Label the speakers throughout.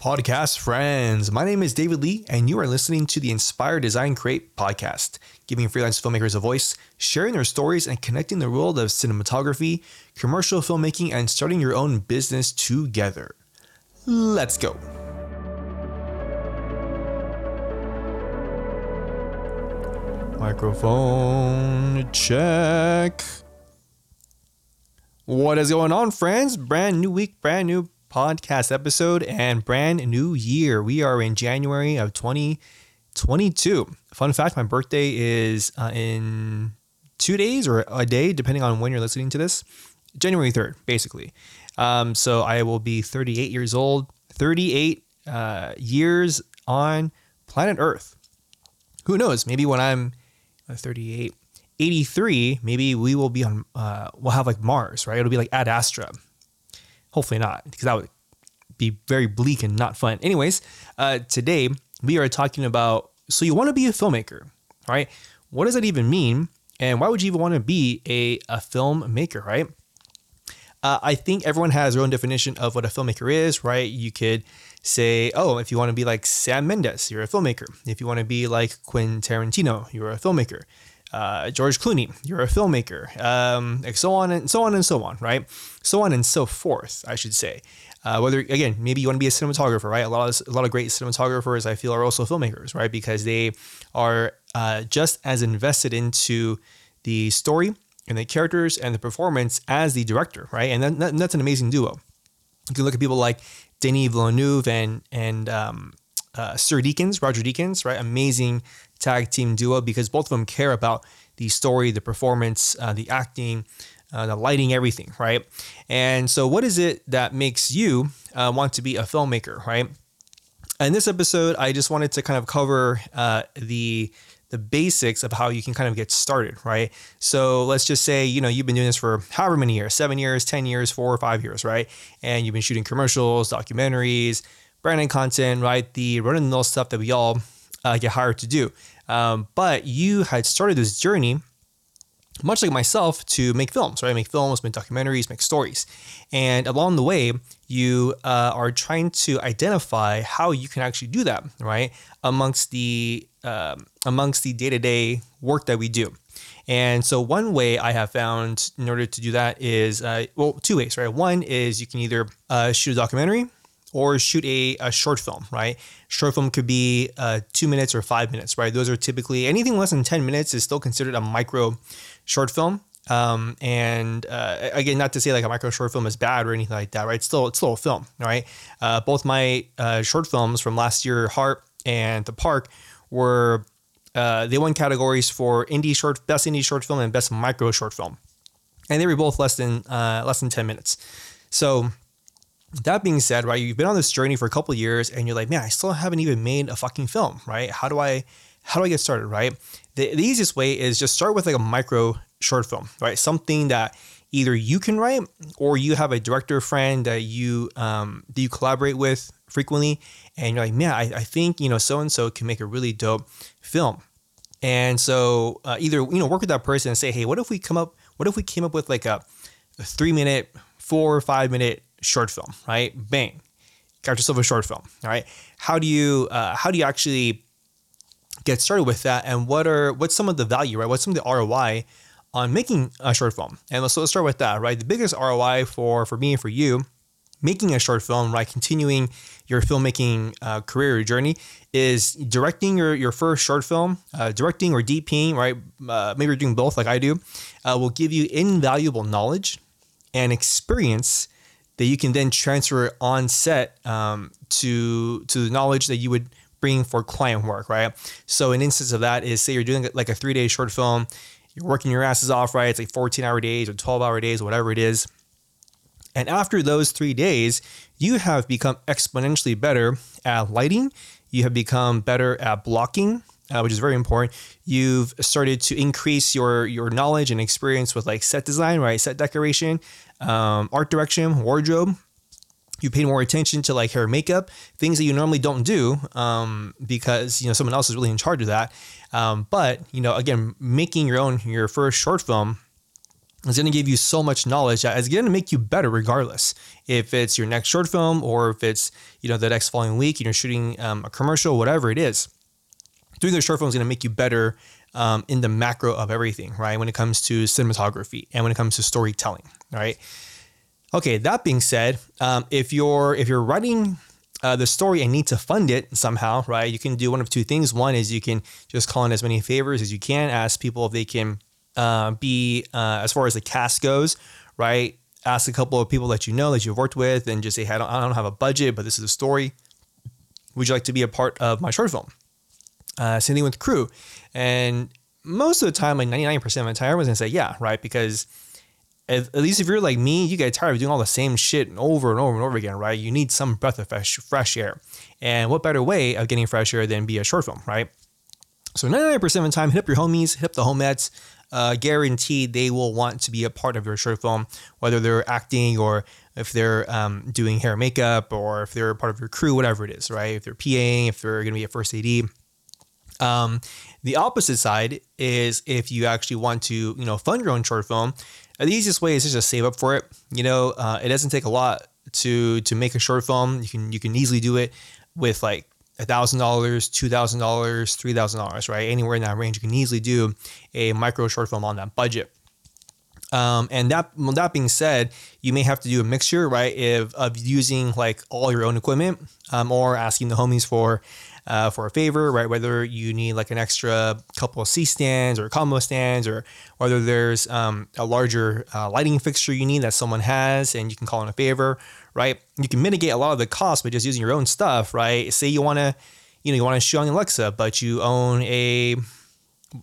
Speaker 1: Podcast friends, my name is David Lee, and you are listening to the Inspire Design Create podcast, giving freelance filmmakers a voice, sharing their stories, and connecting the world of cinematography, commercial filmmaking, and starting your own business together. Let's go. Microphone check. What is going on, friends? Brand new week, brand new podcast episode, and brand new year. We are in January of 2022. Fun fact my birthday is uh, in two days or a day, depending on when you're listening to this. January 3rd, basically. Um, so I will be 38 years old, 38 uh, years on planet Earth. Who knows? Maybe when I'm 38, 83, maybe we will be on, uh, we'll have like Mars, right? It'll be like Ad Astra. Hopefully not, because that would be very bleak and not fun. Anyways, uh, today we are talking about so you want to be a filmmaker, right? What does that even mean? And why would you even want to be a, a filmmaker, right? Uh, I think everyone has their own definition of what a filmmaker is, right? You could say, oh, if you want to be like Sam Mendes, you're a filmmaker. If you want to be like Quentin Tarantino, you're a filmmaker. Uh, George Clooney, you're a filmmaker, um, like so on and so on and so on, right? So on and so forth, I should say. Uh, whether again, maybe you want to be a cinematographer, right? A lot of a lot of great cinematographers, I feel, are also filmmakers, right? Because they are uh, just as invested into the story and the characters and the performance as the director, right? And that, that's an amazing duo. You can look at people like Denis Villeneuve and and um, uh, Sir Deakins, Roger Deakins, right? Amazing tag team duo because both of them care about the story, the performance, uh, the acting, uh, the lighting, everything, right? And so, what is it that makes you uh, want to be a filmmaker, right? In this episode, I just wanted to kind of cover uh, the the basics of how you can kind of get started, right? So let's just say, you know, you've been doing this for however many years, seven years, 10 years, four or five years, right? And you've been shooting commercials, documentaries, branding content, right? The run of the stuff that we all uh, get hired to do. Um, but you had started this journey much like myself, to make films, right? Make films, make documentaries, make stories. And along the way, you uh, are trying to identify how you can actually do that, right? Amongst the um, amongst the day to day work that we do. And so one way I have found in order to do that is uh, well, two ways, right? One is you can either uh, shoot a documentary or shoot a, a short film, right? Short film could be uh, two minutes or five minutes, right? Those are typically anything less than 10 minutes is still considered a micro short film. Um, and uh, again, not to say like a micro short film is bad or anything like that, right? It's still it's still a film, right? Uh, both my uh, short films from last year, Heart and The Park, were uh, they won categories for indie short, best indie short film and best micro short film, and they were both less than uh, less than ten minutes. So that being said, right, you've been on this journey for a couple years and you're like, man, I still haven't even made a fucking film, right? How do I how do I get started, right? The, the easiest way is just start with like a micro short film, right? Something that either you can write or you have a director friend that you um, that you collaborate with frequently, and you're like, man, I, I think you know so and so can make a really dope film. And so uh, either you know work with that person and say, hey, what if we come up? What if we came up with like a, a three minute, four or five minute short film, right? Bang, got yourself a short film. All right. How do you uh, how do you actually get started with that? And what are what's some of the value, right? What's some of the ROI on making a short film? And let's, let's start with that, right? The biggest ROI for for me and for you making a short film, right? Continuing your filmmaking uh, career journey is directing your, your first short film, uh, directing or DPing, right? Uh, maybe you're doing both like I do, uh, will give you invaluable knowledge and experience that you can then transfer on set um, to to the knowledge that you would bring for client work, right? So an instance of that is say you're doing like a three day short film, you're working your asses off, right? It's like 14 hour days or 12 hour days, whatever it is. And after those three days, you have become exponentially better at lighting. You have become better at blocking, uh, which is very important. You've started to increase your your knowledge and experience with like set design, right? Set decoration, um, art direction, wardrobe. You pay more attention to like hair makeup, things that you normally don't do um, because you know someone else is really in charge of that. Um, but you know, again, making your own your first short film is going to give you so much knowledge that it's going to make you better regardless. If it's your next short film or if it's, you know, the next following week and you're shooting um, a commercial, whatever it is, doing the short film is going to make you better um, in the macro of everything, right? When it comes to cinematography and when it comes to storytelling, right? Okay, that being said, um, if you're if you're writing uh, the story and need to fund it somehow, right? You can do one of two things. One is you can just call in as many favors as you can, ask people if they can uh, be, uh, as far as the cast goes, right? Ask a couple of people that you know that you've worked with and just say, hey, I don't, I don't have a budget, but this is a story. Would you like to be a part of my short film? Uh, same thing with crew. And most of the time, like 99% of the time, everyone's gonna say, yeah, right? Because at, least if you're like me, you get tired of doing all the same shit over and over and over again, right? You need some breath of fresh, fresh air. And what better way of getting fresh air than be a short film, right? So 99% of the time, hit up your homies, hit up the homettes. Uh, guaranteed they will want to be a part of your short film, whether they're acting or if they're um, doing hair and makeup or if they're part of your crew, whatever it is, right? If they're PAing, if they're going to be a first AD. Um, the opposite side is if you actually want to, you know, fund your own short film, the easiest way is just to save up for it. You know, uh, it doesn't take a lot to to make a short film. You can you can easily do it with like thousand dollars, two thousand dollars, three thousand dollars, right? Anywhere in that range, you can easily do a micro short film on that budget. Um, and that well, that being said, you may have to do a mixture, right, of, of using like all your own equipment, um, or asking the homies for uh, for a favor, right? Whether you need like an extra couple of C stands or combo stands, or whether there's um, a larger uh, lighting fixture you need that someone has and you can call in a favor, right? You can mitigate a lot of the cost by just using your own stuff, right? Say you want to, you know, you want to show on Alexa, but you own a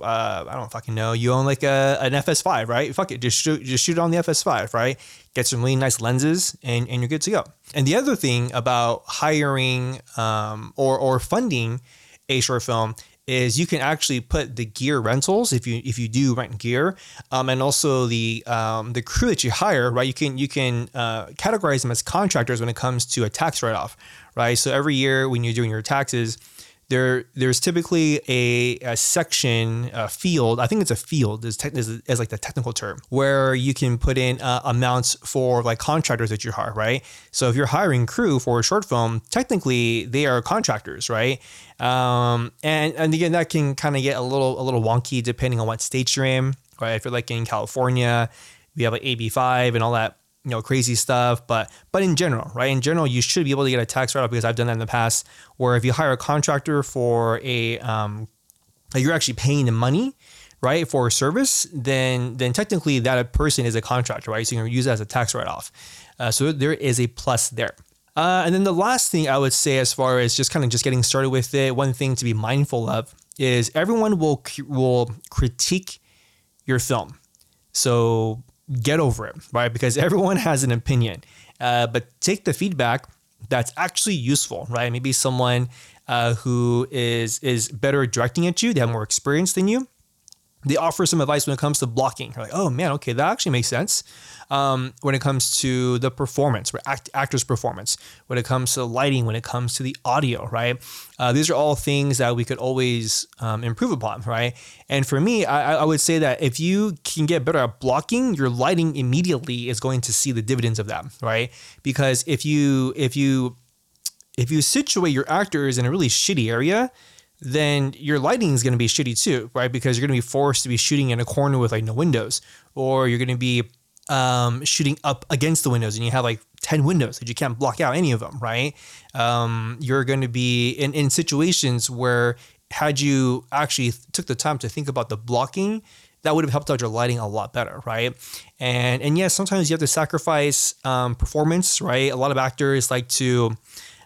Speaker 1: uh, I don't fucking know. You own like a an FS5, right? Fuck it, just shoot just shoot it on the FS5, right? Get some really nice lenses, and and you're good to go. And the other thing about hiring um, or or funding a short film is you can actually put the gear rentals if you if you do rent gear, um, and also the um, the crew that you hire, right? You can you can uh, categorize them as contractors when it comes to a tax write off, right? So every year when you're doing your taxes there there's typically a, a section a field i think it's a field is, te- is, is like the technical term where you can put in uh, amounts for like contractors that you hire right? So if you're hiring crew for a short film technically they are contractors right? Um, and and again that can kind of get a little a little wonky depending on what state you're in right? If you're like in california we have like ab5 and all that you know crazy stuff but but in general right? In general you should be able to get a tax write-off because i've done that in the past where if you hire a contractor for a um you're actually paying the money right for a service then then technically that person is a contractor right? So you can use it as a tax write-off. Uh, so there is a plus there. Uh, and then the last thing i would say as far as just kind of just getting started with it one thing to be mindful of is everyone will will critique your film. So get over it, right? Because everyone has an opinion. Uh, but take the feedback that's actually useful, right? Maybe someone uh, who is is better directing at you, they have more experience than you they offer some advice when it comes to blocking. You're like, oh man, okay, that actually makes sense. Um, when it comes to the performance, act, actor's performance, when it comes to lighting, when it comes to the audio, right? Uh, these are all things that we could always um, improve upon, right? And for me, I, I would say that if you can get better at blocking, your lighting immediately is going to see the dividends of that, right? Because if you if you if you situate your actors in a really shitty area, then your lighting is going to be shitty too, right? Because you're going to be forced to be shooting in a corner with like no windows, or you're going to be um, shooting up against the windows and you have like 10 windows that you can't block out any of them, right? Um, you're going to be in, in situations where had you actually took the time to think about the blocking, that would have helped out your lighting a lot better, right? And and yes, sometimes you have to sacrifice um, performance, right? A lot of actors like to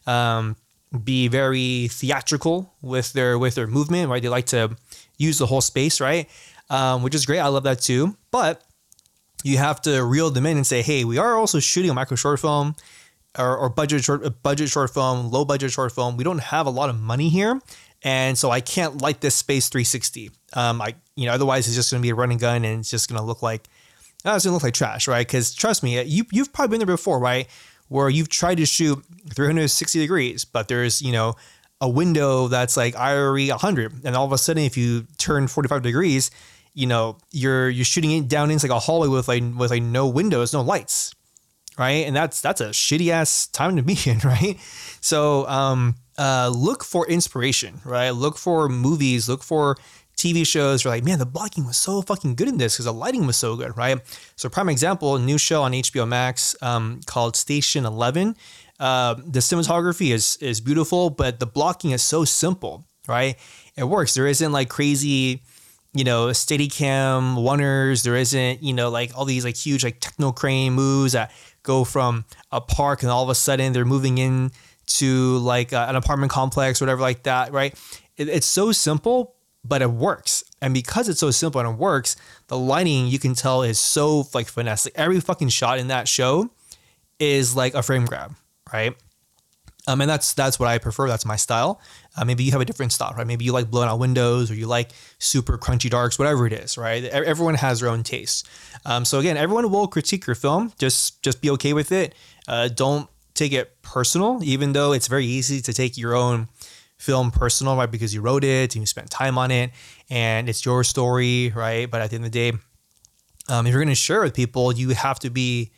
Speaker 1: um, be very theatrical with their with their movement, right? They like to use the whole space, right? Um, which is great. I love that too. But you have to reel them in and say, hey, we are also shooting a micro short film or, or budget short budget short film, low budget short film. We don't have a lot of money here. And so I can't light this space 360. Um, I, you know, otherwise it's just going to be a running gun and it's just going to look like, oh, it's going to look like trash, right? Because trust me, you, you've probably been there before, right? Where you've tried to shoot 360 degrees, but there's, you know, a window that's like IRE 100. And all of a sudden, if you turn 45 degrees, you know, you're you're shooting it down into like a hallway with like with like no windows, no lights, right? And that's that's a shitty ass time to be in, right? So um, uh, look for inspiration, right? Look for movies, look for TV shows. You're like, man, the blocking was so fucking good in this because the lighting was so good, right? So prime example, a new show on HBO Max um, called Station Eleven. Uh, the cinematography is is beautiful, but the blocking is so simple, right? It works. There isn't like crazy you know, Steadicam oneers. There isn't, you know, like all these like huge like techno crane moves that go from a park and all of a sudden they're moving in to like an apartment complex whatever like that, right? It, it's so simple, but it works. And because it's so simple and it works, the lighting you can tell is so like finesse. Like every fucking shot in that show is like a frame grab, right? Um, and that's that's what I prefer. That's my style. Uh, maybe you have a different style, right? Maybe you like blown out windows, or you like super crunchy darks, whatever it is, right? Everyone has their own taste. Um, so again, everyone will critique your film. Just just be okay with it. Uh, don't take it personal, even though it's very easy to take your own film personal, right? Because you wrote it and you spent time on it, and it's your story, right? But at the end of the day, um, if you're going to share with people, you have to be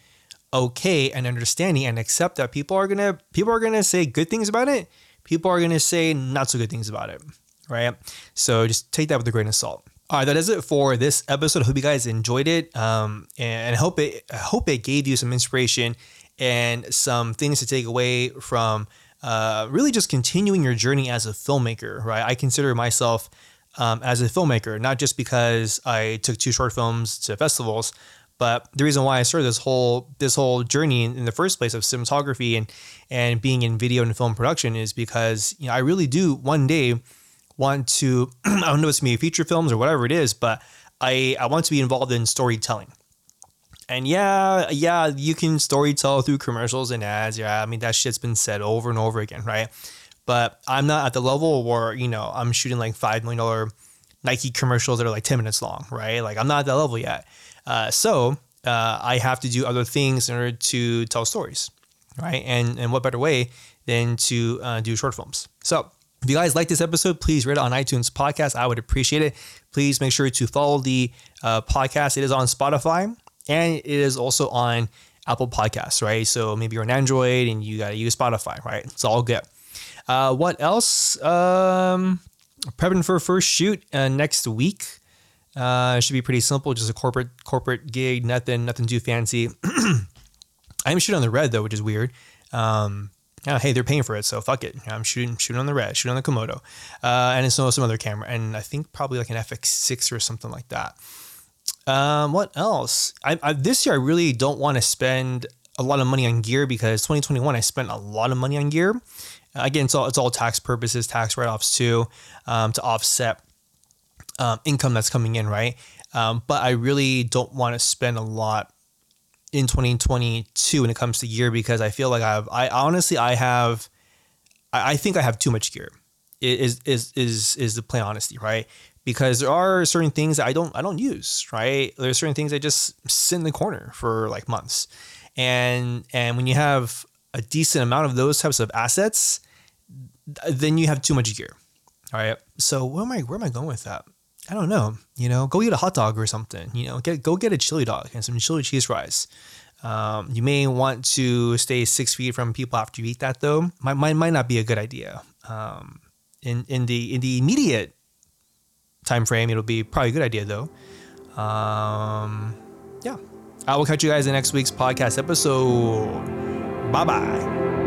Speaker 1: okay and understanding and accept that people are gonna people are gonna say good things about it. People are gonna say not so good things about it, right? So just take that with a grain of salt. All right, that is it for this episode. I hope you guys enjoyed it, um, and I hope it I hope it gave you some inspiration and some things to take away from uh, really just continuing your journey as a filmmaker. Right, I consider myself um, as a filmmaker, not just because I took two short films to festivals, but the reason why I started this whole this whole journey in, in, the first place of cinematography and and being in video and film production is because you know I really do one day want to I don't know if it's me feature films or whatever it is, but I I want to be involved in storytelling. And yeah, yeah, you can storytell through commercials and ads. Yeah, I mean that shit's been said over and over again, right? But I'm not at the level where you know I'm shooting like five million dollar Nike commercials that are like ten minutes long, right? Like I'm not at that level yet. Uh, so uh, I have to do other things in order to tell stories, right? And and what better way than to uh, do short films? So if you guys like this episode, please rate it on iTunes podcast. I would appreciate it. Please make sure to follow the uh, podcast. It is on Spotify and it is also on Apple Podcasts, right? So maybe you're an Android and you got to use Spotify, right? It's all good. Uh, what else? Um, prepping for a first shoot uh, next week. Uh, should be pretty simple, just a corporate corporate gig, nothing nothing too fancy. I'm shooting on the red though, which is weird. Um, yeah, hey, they're paying for it, so fuck it. I'm shooting shooting on the red, shooting on the Komodo, uh, and it's some other camera, and I think probably like an FX6 or something like that. Um, what else? I, I this year I really don't want to spend a lot of money on gear because 2021 I spent a lot of money on gear. Again, it's all it's all tax purposes, tax write offs too, um, to offset um, income that's coming in, right? Um, but I really don't want to spend a lot in 2022 when it comes to gear because I feel like I have, I honestly, I have, I, I think I have too much gear. Is is is is the plain honesty, right? Because there are certain things I don't I don't use, right? There's certain things that just sit in the corner for like months, and and when you have a decent amount of those types of assets, then you have too much gear. All right. So where am I where am I going with that? I don't know, you know, go eat a hot dog or something, you know, get go get a chili dog and some chili cheese fries. Um, you may want to stay six feet from people after you eat that, though. Might might, might not be a good idea. Um, in in the in the immediate time frame, it'll be probably a good idea, though. Um, yeah, I will catch you guys in next week's podcast episode. Bye bye.